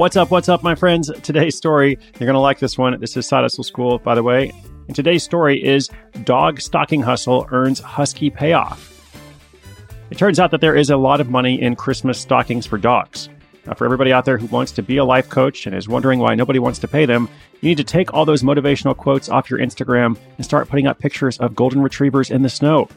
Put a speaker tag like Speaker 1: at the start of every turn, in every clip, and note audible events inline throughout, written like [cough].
Speaker 1: What's up? What's up, my friends? Today's story, you're going to like this one. This is Side Hustle School, by the way. And today's story is Dog Stocking Hustle Earns Husky Payoff. It turns out that there is a lot of money in Christmas stockings for dogs. Now, for everybody out there who wants to be a life coach and is wondering why nobody wants to pay them, you need to take all those motivational quotes off your Instagram and start putting up pictures of golden retrievers in the snow.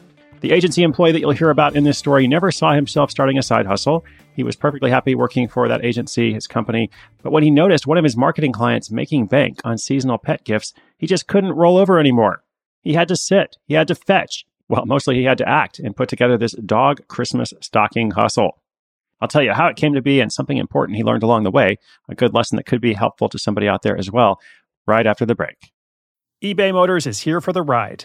Speaker 1: The agency employee that you'll hear about in this story never saw himself starting a side hustle. He was perfectly happy working for that agency, his company. But when he noticed one of his marketing clients making bank on seasonal pet gifts, he just couldn't roll over anymore. He had to sit, he had to fetch. Well, [laughs] mostly he had to act and put together this dog Christmas stocking hustle. I'll tell you how it came to be and something important he learned along the way, a good lesson that could be helpful to somebody out there as well, right after the break. eBay Motors is here for the ride.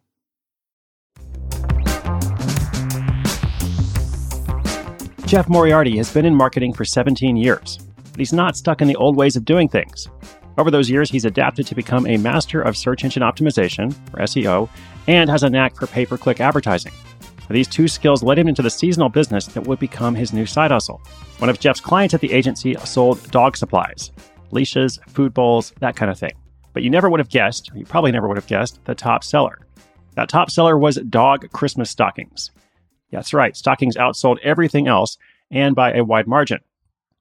Speaker 1: Jeff Moriarty has been in marketing for 17 years, but he's not stuck in the old ways of doing things. Over those years, he's adapted to become a master of search engine optimization, or SEO, and has a knack for pay per click advertising. These two skills led him into the seasonal business that would become his new side hustle. One of Jeff's clients at the agency sold dog supplies, leashes, food bowls, that kind of thing. But you never would have guessed, you probably never would have guessed, the top seller. That top seller was dog Christmas stockings. That's right, stockings outsold everything else and by a wide margin.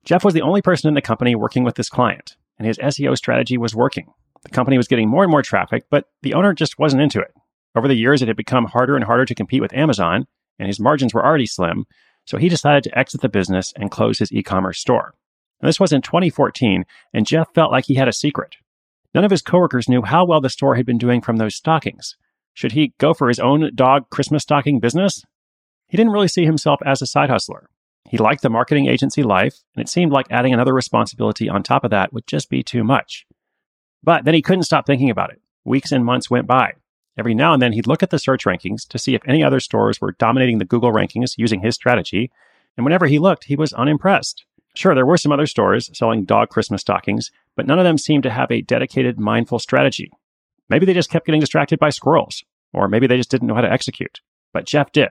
Speaker 1: Jeff was the only person in the company working with this client, and his SEO strategy was working. The company was getting more and more traffic, but the owner just wasn't into it. Over the years, it had become harder and harder to compete with Amazon, and his margins were already slim, so he decided to exit the business and close his e commerce store. This was in 2014, and Jeff felt like he had a secret. None of his coworkers knew how well the store had been doing from those stockings. Should he go for his own dog Christmas stocking business? He didn't really see himself as a side hustler. He liked the marketing agency life, and it seemed like adding another responsibility on top of that would just be too much. But then he couldn't stop thinking about it. Weeks and months went by. Every now and then he'd look at the search rankings to see if any other stores were dominating the Google rankings using his strategy, and whenever he looked, he was unimpressed. Sure, there were some other stores selling dog Christmas stockings, but none of them seemed to have a dedicated, mindful strategy. Maybe they just kept getting distracted by squirrels, or maybe they just didn't know how to execute. But Jeff did.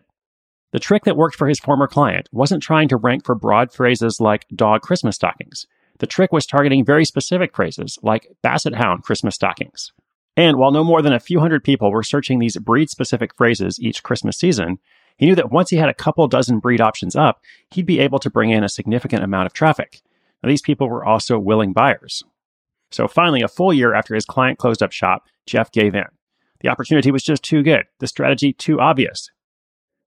Speaker 1: The trick that worked for his former client wasn't trying to rank for broad phrases like dog Christmas stockings. The trick was targeting very specific phrases like basset hound Christmas stockings. And while no more than a few hundred people were searching these breed specific phrases each Christmas season, he knew that once he had a couple dozen breed options up, he'd be able to bring in a significant amount of traffic. Now, these people were also willing buyers. So finally, a full year after his client closed up shop, Jeff gave in. The opportunity was just too good, the strategy too obvious.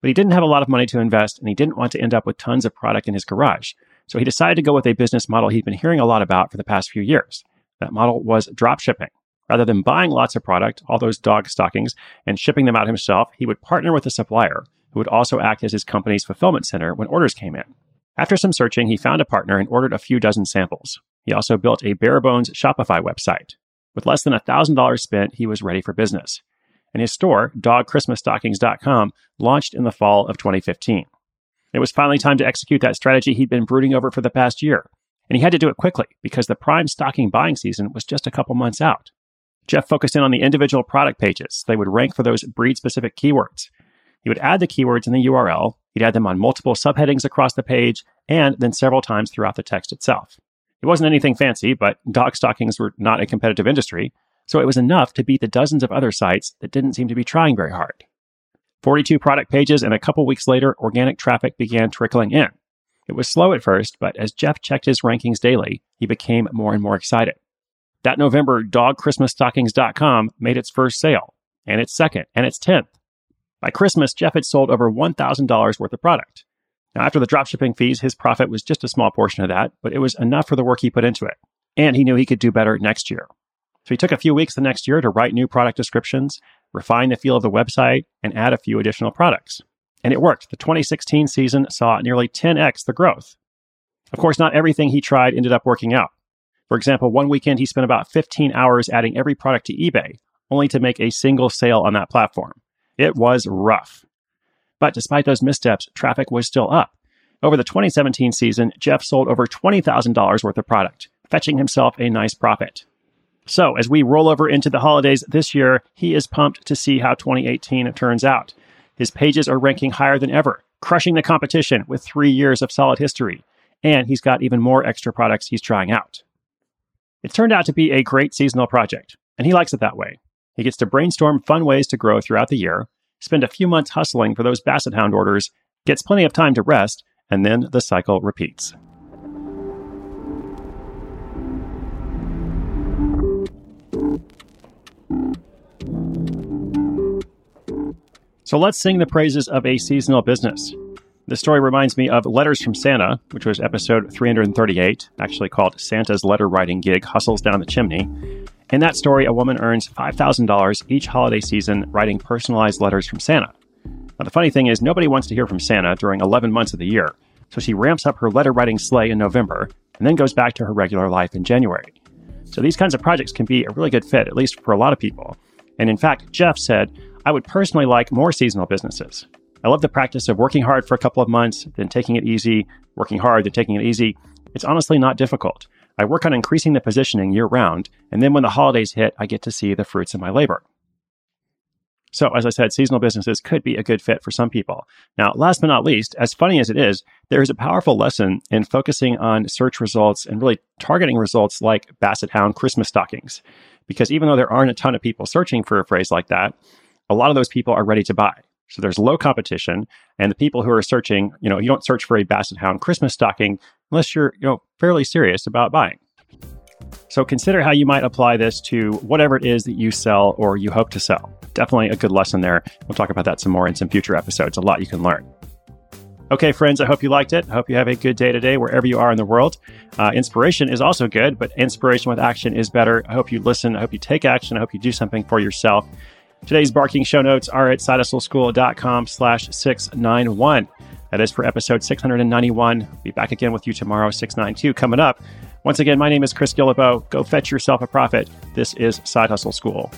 Speaker 1: But he didn't have a lot of money to invest and he didn't want to end up with tons of product in his garage. So he decided to go with a business model he'd been hearing a lot about for the past few years. That model was drop shipping. Rather than buying lots of product, all those dog stockings, and shipping them out himself, he would partner with a supplier who would also act as his company's fulfillment center when orders came in. After some searching, he found a partner and ordered a few dozen samples. He also built a bare bones Shopify website. With less than $1,000 spent, he was ready for business. And his store, dogchristmasstockings.com, launched in the fall of 2015. It was finally time to execute that strategy he'd been brooding over for the past year, and he had to do it quickly because the prime stocking buying season was just a couple months out. Jeff focused in on the individual product pages. They would rank for those breed specific keywords. He would add the keywords in the URL, he'd add them on multiple subheadings across the page, and then several times throughout the text itself. It wasn't anything fancy, but dog stockings were not a competitive industry, so it was enough to beat the dozens of other sites that didn't seem to be trying very hard. 42 product pages, and a couple weeks later, organic traffic began trickling in. It was slow at first, but as Jeff checked his rankings daily, he became more and more excited. That November, dogchristmasstockings.com made its first sale, and its second, and its 10th. By Christmas, Jeff had sold over $1,000 worth of product. Now, after the dropshipping fees, his profit was just a small portion of that, but it was enough for the work he put into it. And he knew he could do better next year. So he took a few weeks the next year to write new product descriptions, refine the feel of the website, and add a few additional products. And it worked. The 2016 season saw nearly 10x the growth. Of course, not everything he tried ended up working out. For example, one weekend he spent about 15 hours adding every product to eBay, only to make a single sale on that platform. It was rough. But despite those missteps, traffic was still up. Over the 2017 season, Jeff sold over $20,000 worth of product, fetching himself a nice profit. So, as we roll over into the holidays this year, he is pumped to see how 2018 turns out. His pages are ranking higher than ever, crushing the competition with three years of solid history. And he's got even more extra products he's trying out. It turned out to be a great seasonal project, and he likes it that way. He gets to brainstorm fun ways to grow throughout the year, spend a few months hustling for those Basset Hound orders, gets plenty of time to rest, and then the cycle repeats. So let's sing the praises of a seasonal business. This story reminds me of Letters from Santa, which was episode 338, actually called Santa's Letter Writing Gig Hustles Down the Chimney. In that story, a woman earns $5,000 each holiday season writing personalized letters from Santa. Now, the funny thing is, nobody wants to hear from Santa during 11 months of the year, so she ramps up her letter writing sleigh in November and then goes back to her regular life in January. So these kinds of projects can be a really good fit, at least for a lot of people. And in fact, Jeff said, I would personally like more seasonal businesses. I love the practice of working hard for a couple of months, then taking it easy, working hard, then taking it easy. It's honestly not difficult. I work on increasing the positioning year round, and then when the holidays hit, I get to see the fruits of my labor. So, as I said, seasonal businesses could be a good fit for some people. Now, last but not least, as funny as it is, there is a powerful lesson in focusing on search results and really targeting results like Basset Hound Christmas stockings. Because even though there aren't a ton of people searching for a phrase like that, a lot of those people are ready to buy. So there's low competition, and the people who are searching, you know, you don't search for a Basset Hound Christmas stocking unless you're, you know, fairly serious about buying. So consider how you might apply this to whatever it is that you sell or you hope to sell. Definitely a good lesson there. We'll talk about that some more in some future episodes. A lot you can learn. Okay, friends, I hope you liked it. I hope you have a good day today wherever you are in the world. Uh, inspiration is also good, but inspiration with action is better. I hope you listen. I hope you take action. I hope you do something for yourself. Today's barking show notes are at sidehustleschool.com slash 691. That is for episode 691. Be back again with you tomorrow, 692 coming up. Once again, my name is Chris Guillebeau. Go fetch yourself a profit. This is Side Hustle School.